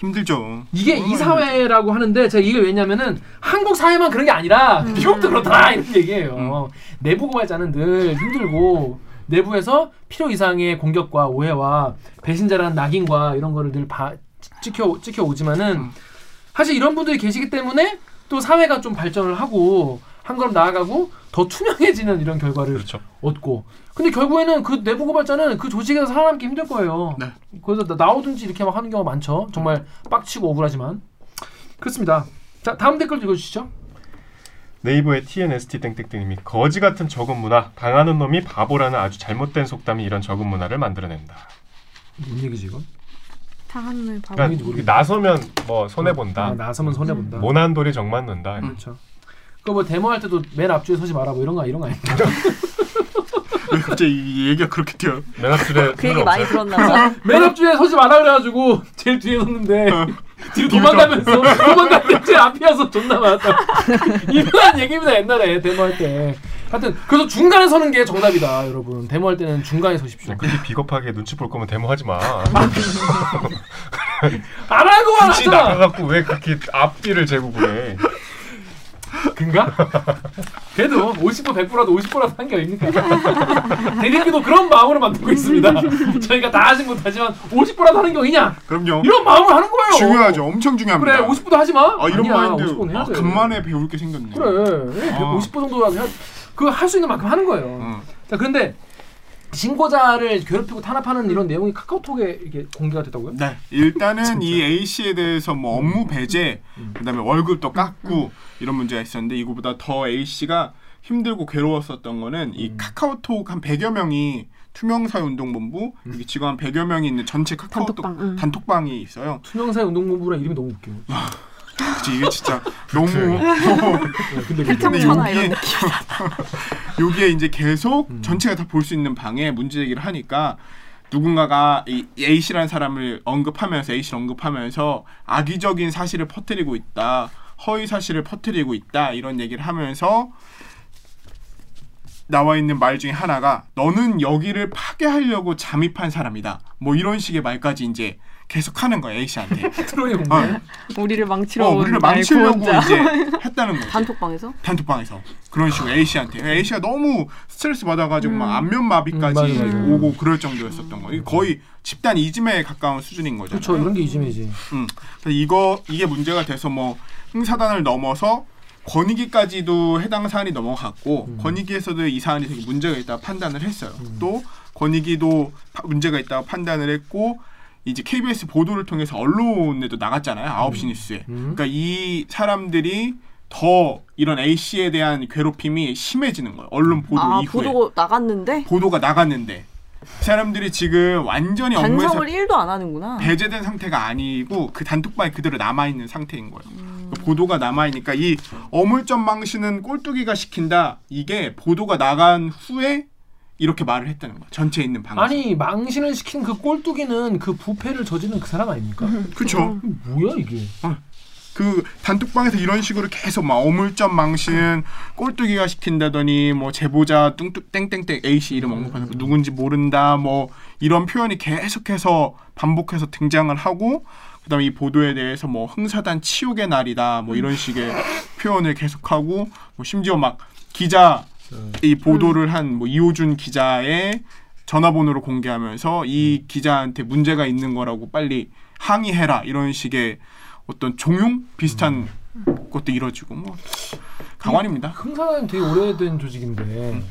힘들죠. 이게 이 사회라고 하는데 제가 이게 왜냐면은 한국 사회만 그런 게 아니라 음. 미국도 그렇더라 이런 얘기예요. 내부 고발자는 늘 힘들고 내부에서 필요 이상의 공격과 오해와 배신자라는 낙인과 이런 거를 늘 봐, 찍혀 찍혀 오지만은 음. 사실 이런 분들이 계시기 때문에 또 사회가 좀 발전을 하고 한 걸음 나아가고 더 투명해지는 이런 결과를 그렇죠. 얻고 근데 결국에는 그 내부 고발자는 그 조직에서 살아남기 힘들 거예요. 네. 그래서 나- 나오든지 이렇게 막 하는 경우가 많죠. 정말 빡치고 억울하지만 그렇습니다. 자 다음 댓글 읽어주시죠. 네이버의 TNST 땡땡땡님이 거지 같은 적은 문화, 당하는 놈이 바보라는 아주 잘못된 속담이 이런 적은 문화를 만들어낸다. 뭔 얘기지 이건? 당하는 놈이 바보. 그러니까. 나서면 뭐 손해 본다. 아, 나서면 손해 본다. 모난 돌이 정 맞는다. 그렇죠. 그뭐 데모할 때도 맨 앞줄에 서지 마라 뭐 이런 거 이런 거 아니에요? 왜 갑자기 이 얘기가 그렇게 뛰어? 맨 앞줄에 그 얘기 많이 들었나 봐. 맨 앞줄에 서지 마라 그래가지고 제일 뒤에 섰는데 어. 뒤로 도망가면서 도망갔는데 제 앞이어서 존나 많았다. 이런 얘기입니다 옛날에 데모할 때. 하여튼 그래서 중간에 서는 게 정답이다 여러분. 데모할 때는 중간에 서십시오. 그렇게 비겁하게 눈치 볼 거면 데모하지 마. 안 하고만 굳이 하잖아. 나가갖고 왜 그렇게 앞뒤를 재고 그래? 그인가? 그래도 50% 100%라도 50%라도 한 게 아닙니까? 대리기도 그런 마음으로 만들고 있습니다. 저희가 다 하진 못하지만 50%라도 하는 게 어디냐? 그럼요. 이런 마음으로 하는 거예요. 중요하죠. 엄청 중요합니다. 그래 50%도 하지 마. 아 이런 마인드 50%는 해야 아, 돼. 간만에 배울 게 생겼네. 그래. 아. 50% 정도라도 해야 그거 할수 있는 만큼 하는 거예요. 어. 자 그런데 신고자를 괴롭히고 탄압하는 이런 내용이 카카오톡에 이게 공개가 됐다고요? 네, 일단은 이 A 씨에 대해서 뭐 업무 배제, 그다음에 월급도 깎고 이런 문제가 있었는데 이거보다 더 A 씨가 힘들고 괴로웠었던 거는 이 카카오톡 한 100여 명이 투명사회 운동본부 여기 직원 한 100여 명이 있는 전체 카카오톡 단톡방, 응. 단톡방이 있어요. 투명사회 운동본부란 이름이 너무 웃겨. 그치 이게 진짜 너무 근데 근데 여기에 여기에 이제 계속 음. 전체가 다 볼 수 있는 방에 문제 제기를 하니까 누군가가 이 A 씨라는 사람을 언급하면서 A 씨를 언급하면서 악의적인 사실을 퍼뜨리고 있다. 허위 사실을 퍼뜨리고 있다. 이런 얘기를 하면서 나와 있는 말 중에 하나가 너는 여기를 파괴하려고 잠입한 사람이다. 뭐 이런 식의 말까지 이제 계속 하는 거야 A 씨한테. 트롤이 온 어, 거야. 우리를 망치러 어, 온 우리를 날 망치려고. 이제 했다는 거지. 단톡방에서? 단톡방에서 그런 식으로 A 씨한테 A 씨가 너무 스트레스 받아가지고 막 안면 마비까지 음. 오고 그럴 정도였었던 거. 이게 거의 집단 이즘에 가까운 수준인 거잖아요. 그렇죠. 이런 게 이즘이지. 음. 이거 이게 문제가 돼서 뭐 행사단을 넘어서 권익위까지도 해당 사안이 넘어갔고 음. 권익위에서도 이 사안이 되게 문제가 있다고 판단을 했어요. 또 권익위도 파- 문제가 있다고 판단을 했고 이제 KBS 보도를 통해서 언론에도 나갔잖아요. 9시 뉴스에. 음. 그러니까 이 사람들이 더 이런 A 씨에 대한 괴롭힘이 심해지는 거예요. 언론 보도 아 이후에 보도 나갔는데 보도가 나갔는데 이 사람들이 지금 완전히 업무에서 반성을 1도 안 하는구나. 배제된 상태가 아니고 그 단톡방에 그대로 남아 있는 상태인 거예요. 음. 그 보도가 남아 있으니까 이 어물점 망신은 꼴뚜기가 시킨다. 이게 보도가 나간 후에 이렇게 말을 했다는 거야. 전체에 있는 방송. 아니 망신을 시킨 그 꼴뚜기는 그 부패를 저지른 그 사람 아닙니까? 그렇죠. 뭐야 이게? 그 단톡방에서 이런 식으로 계속 막 어물점 망신 꼴뚜기가 시킨다더니 뭐 제보자 뚱뚱 땡땡땡 A 씨 이름 언급하면서 누군지 모른다 뭐 이런 표현이 계속해서 반복해서 등장을 하고 그다음에 이 보도에 대해서 뭐 흥사단 치욕의 날이다 뭐 이런 식의 표현을 계속하고 뭐 심지어 막 기자 이 보도를 한뭐 이호준 기자의 전화번호를 공개하면서 이 기자한테 문제가 있는 거라고 빨리 항의해라 이런 식의 어떤 종용? 비슷한 것도 이루어지고 뭐 강환입니다. 흥사는 되게 오래된 조직인데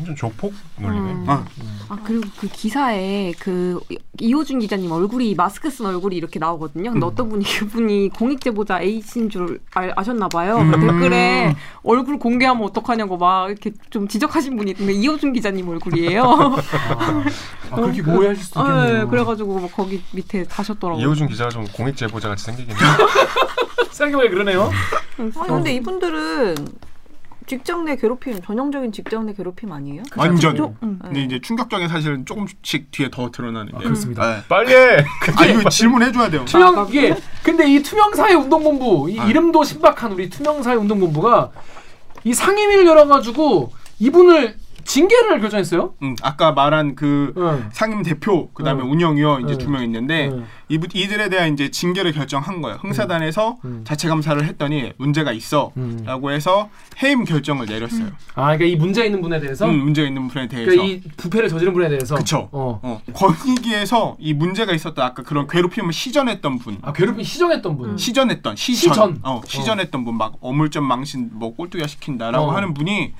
완전 조폭 논리네. 음. 아, 아 그리고 그 기사에 그 이호준 기자님 얼굴이 마스크 쓴 얼굴이 이렇게 나오거든요. 근데 어떤 분이 그분이 공익 제보자 A신 줄 알, 아셨나 봐요. 음. 댓글에 얼굴 공개하면 어떡하냐고 막 이렇게 좀 지적하신 분이 있는데 이호준 기자님 얼굴이에요. 아, 아, 그렇게 오해하실 수도 있겠네요. 네, 그래가지고 뭐 거기 밑에 다셨더라고요. 이호준 기자가 좀 공익 제보자 같이 생기긴 해. 생각해보니 그러네요. 아니 근데 이분들은 직장 내 괴롭힘 전형적인 직장 내 괴롭힘 아니에요? 완전. 좀, 음. 근데 이제 충격적인 사실은 조금씩 뒤에 더 드러나는데. 아, 그렇습니다. 네. 빨리 해. 아 이거 질문해 줘야 돼요. 투명 이게 근데 이 투명사회 운동본부 이 아. 이름도 신박한 우리 투명사회 운동본부가 이 상임위를 열어가지고 이분을 징계를 결정했어요. 음, 아까 말한 그 응. 상임 대표 그다음에 응. 운영위원 이제 응. 두명 있는데 응. 이부, 이들에 대한 이제 징계를 결정한 거예요. 흥사단에서 응. 자체 감사를 했더니 문제가 응. 있어라고 해서 해임 결정을 내렸어요. 아 그러니까 이 문제 있는 분에 대해서 음, 문제가 있는 분에 대해서. 그러니까 이 부패를 저지른 분에 대해서 그쵸. 어. 어, 권익위에서 이 문제가 있었다 아까 그런 괴롭힘을 시전했던 분 아 괴롭힘 시정했던 분. 시전했던 시전, 시전. 어 시전했던 분 막 어물점 망신 뭐 꼴뚜기가 시킨다라고 어. 하는 분이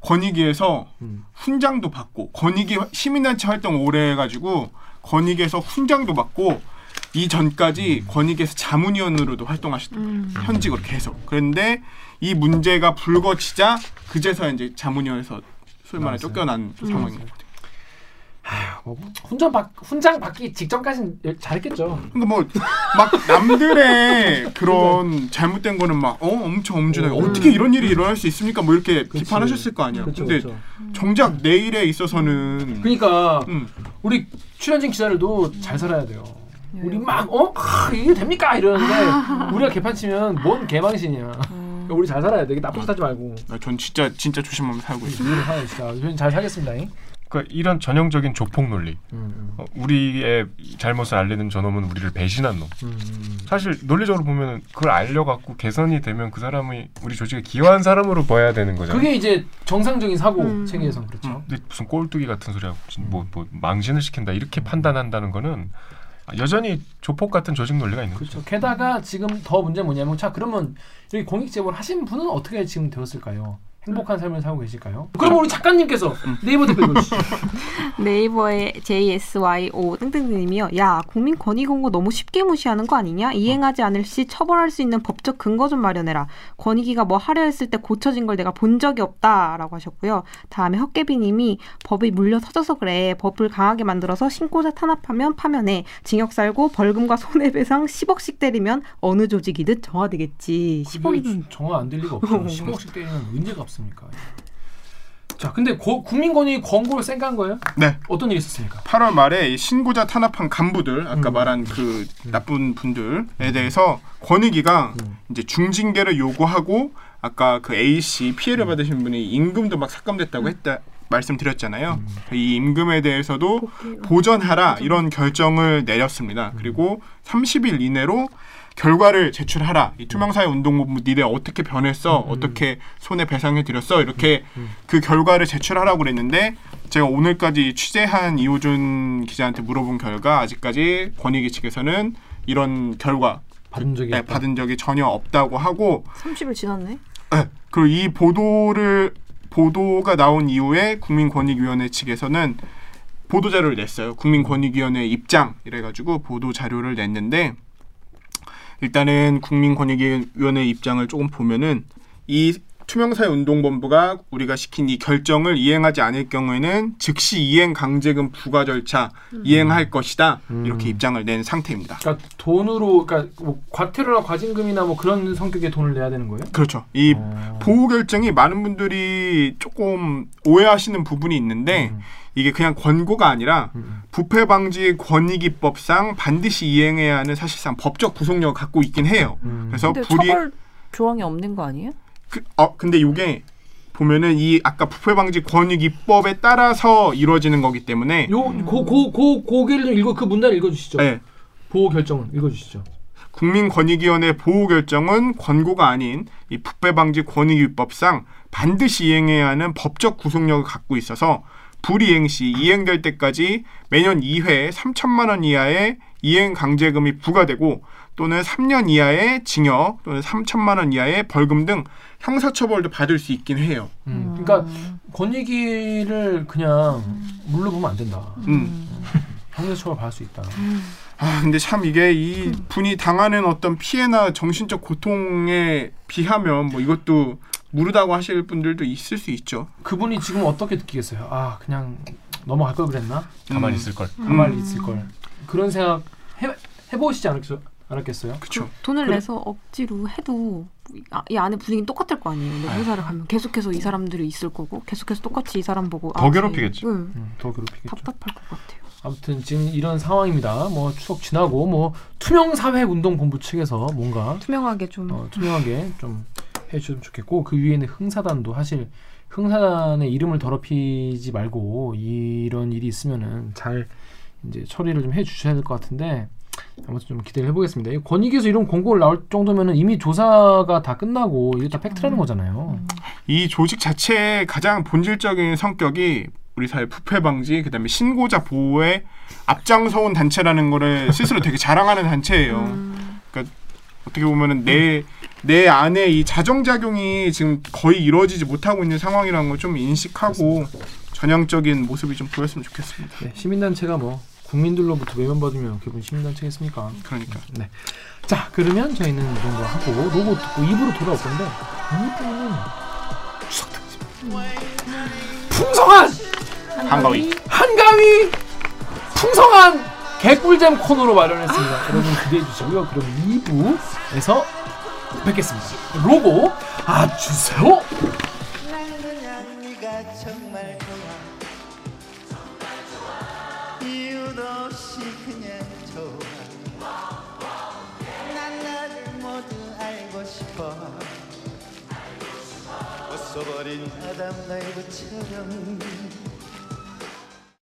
권익위에서 음. 훈장도 받고 권익위 시민단체 활동 오래 해가지고 권익위에서 훈장도 받고 이 전까지 권익위에서 자문위원으로도 활동하셨던 음. 현직으로 계속 그런데 이 문제가 불거지자 그제서 이제 자문위원에서 소위 말해 나왔어요. 쫓겨난 것같 아요. 뭐, 훈장 받 훈장 받기 직전까지는 잘했겠죠. 그러니까 뭐 막 남들의 그런 잘못된 거는 막 어 엄청 엄중하게 음. 어떻게 이런 일이 일어날 수 있습니까? 뭐 이렇게 그치. 비판하셨을 거 아니야. 그렇죠, 근데 그렇죠. 정작 내일에 있어서는 그러니까 음, 우리 출연진 기자들도 잘 살아야 돼요. 우리 막 어? 아, 이게 됩니까? 이러는데 우리가 개판 치면 뭔 개망신이야. 그러니까 우리 잘 살아야 돼. 이게 나쁜 짓 하지 말고. 아, 전 진짜 진짜 조심하면서 살고 있어요. 진짜. 저희 잘 살겠습니다. 잉? 그러니까 이런 전형적인 조폭 논리. 음, 음, 어, 우리의 잘못을 알리는 저놈은 우리를 배신한 놈. 음, 음. 사실 논리적으로 보면 그걸 알려갖고 개선이 되면 그 사람이 우리 조직에 기여한 사람으로 봐야 되는 거잖아요. 그게 이제 정상적인 사고 음. 체계에선 그렇죠. 근데 무슨 꼴뚜기 같은 소리하고 뭐, 뭐 망신을 시킨다 이렇게 판단한다는 거는 여전히 조폭 같은 조직 논리가 있는 거죠. 그렇죠. 게다가 지금 더 문제 는 뭐냐면 자 그러면 여기 공익 제보를 하신 분은 어떻게 지금 되었을까요? 행복한 삶을 살고 계실까요? 그럼 우리 작가님께서 네이버 댓글 읽어주시죠. 네이버의 JSYO 땡땡님이요. 야 국민 권익 공고 너무 쉽게 무시하는 거 아니냐? 이행하지 않을 시 처벌할 수 있는 법적 근거 좀 마련해라. 권익위가 뭐 하려 했을 때 고쳐진 걸 내가 본 적이 없다라고 하셨고요. 다음에 헛개비님이 법이 물려 터져서 그래. 법을 강하게 만들어서 신고자 탄압하면 파면해. 징역 살고 벌금과 손해배상 10억씩 때리면 어느 조직이든 정화되겠지. 10억이면 그게 정화 안 될 리가 없죠. 10억씩 때리면 문제가 없 습니까? 자, 근데 고, 국민권이 권고를 쌩간 거예요? 네. 어떤 일이 있었습니까? 8월 말에 이 신고자 탄압한 간부들 아까 음. 말한 그 나쁜 분들에 대해서 권익위가 음. 이제 중징계를 요구하고 아까 그 A 씨 피해를 음. 받으신 분이 임금도 막 삭감됐다고 했다 말씀드렸잖아요. 이 임금에 대해서도 보전하라 이런 결정을 내렸습니다. 그리고 30일 이내로 결과를 제출하라. 이 투명사회 운동본부 니네 어떻게 변했어? 음. 어떻게 손해 배상해 드렸어? 이렇게 음. 그 결과를 제출하라고 그랬는데 제가 오늘까지 취재한 이호준 기자한테 물어본 결과 아직까지 권익위 측에서는 이런 결과 받은 적이 네. 받은 적이 전혀 없다고 하고 30일 지났네. 네, 그리고 이 보도를 보도가 나온 이후에 국민권익위원회 측에서는 보도 자료를 냈어요. 국민권익위원회 입장 이래가지고 보도 자료를 냈는데 일단은 국민권익위원회 입장을 조금 보면은 이 투명사회운동본부가 우리가 시킨 이 결정을 이행하지 않을 경우에는 즉시 이행 강제금 부과 절차 이행할 것이다 음. 이렇게 입장을 낸 상태입니다. 그러니까 돈으로 그러니까 뭐 과태료나 과징금이나 뭐 그런 성격의 돈을 내야 되는 거예요? 그렇죠. 이 어. 보호 결정이 많은 분들이 조금 오해하시는 부분이 있는데 음. 이게 그냥 권고가 아니라 음. 부패 방지 권익기법상 반드시 이행해야 하는 사실상 법적 구속력을 갖고 있긴 해요. 음. 그래서 불이 처벌 조항이 없는 거 아니에요? 그, 어 근데 이게 보면은 이 아까 부패 방지 권익 입법에 따라서 이루어지는 거기 때문에 요고고고 고개를 좀 읽어 그 문단 읽어 주시죠. 네, 보호 결정은 읽어 주시죠. 국민권익위원회 보호 결정은 권고가 아닌 이 부패 방지 권익 입법상 반드시 이행해야 하는 법적 구속력을 갖고 있어서 불이행 시 이행될 때까지 매년 2회 3천만 원 이하의 이행 강제금이 부과되고 또는 3년 이하의 징역 또는 3천만 원 이하의 벌금 등 형사처벌도 받을 수 있긴 해요. 음. 그러니까 권익위를 그냥 물로 보면 안 된다. 음. 형사처벌 받을 수 있다. 아 근데 참 이게 이 분이 당하는 어떤 피해나 정신적 고통에 비하면 뭐 이것도 무르다고 하실 분들도 있을 수 있죠. 그분이 지금 어떻게 느끼겠어요? 아 그냥 넘어갈 걸 그랬나? 가만히 음. 있을 걸. 가만히 음. 있을 걸. 그런 생각 해 해보시지 않았, 않았겠어요? 그렇죠. 돈을 그래. 내서 억지로 해도 이- 아, 이 안에 분위기는 똑같을 거 아니에요. 내 회사를 가면 계속해서 이 사람들이 있을 거고 계속해서 똑같이 이 사람 보고 더 아, 괴롭히겠지. 응, 음, 더 괴롭히겠죠. 답답할 것 같아요. 아무튼 지금 이런 상황입니다. 뭐 추석 지나고 뭐 투명 사회 운동 본부 측에서 뭔가 투명하게 좀 어, 투명하게 좀 해주면 좋겠고 그 위에는 흥사단도 사실 흥사단의 이름을 더럽히지 말고 이런 일이 있으면은 잘 이제 처리를 좀 해주셔야 될 것 같은데 아무튼 좀 기대를 해보겠습니다. 이 권익위에서 이런 공고를 나올 정도면은 이미 조사가 다 끝나고 이게 다 fact라는 거잖아요. 이 조직 자체의 가장 본질적인 성격이 우리 사회 부패 방지 그다음에 신고자 보호에 앞장서온 단체라는 거를 스스로 되게 자랑하는 단체예요. 음. 그러니까 어떻게 보면은 내 내 안에 이 자정 작용이 지금 거의 이루어지지 못하고 있는 상황이라는 걸 좀 인식하고 전향적인 모습이 좀 보였으면 좋겠습니다. 네, 시민단체가 뭐 국민들로부터 외면받으면 기분 시민단체겠습니까? 그러니까 네. 자, 그러면 저희는 이 정도 하고 로고 듣고 2부로 돌아올 건데 2부는 추석 특집. 풍성한 한가위 한가위 풍성한 개꿀잼 코너로 마련했습니다. 여러분 기대해 주시고요. 그럼 2부에서 뵙겠습니다. 로고 아 주세요. 싶어. 벗어버린 아담 라이브처럼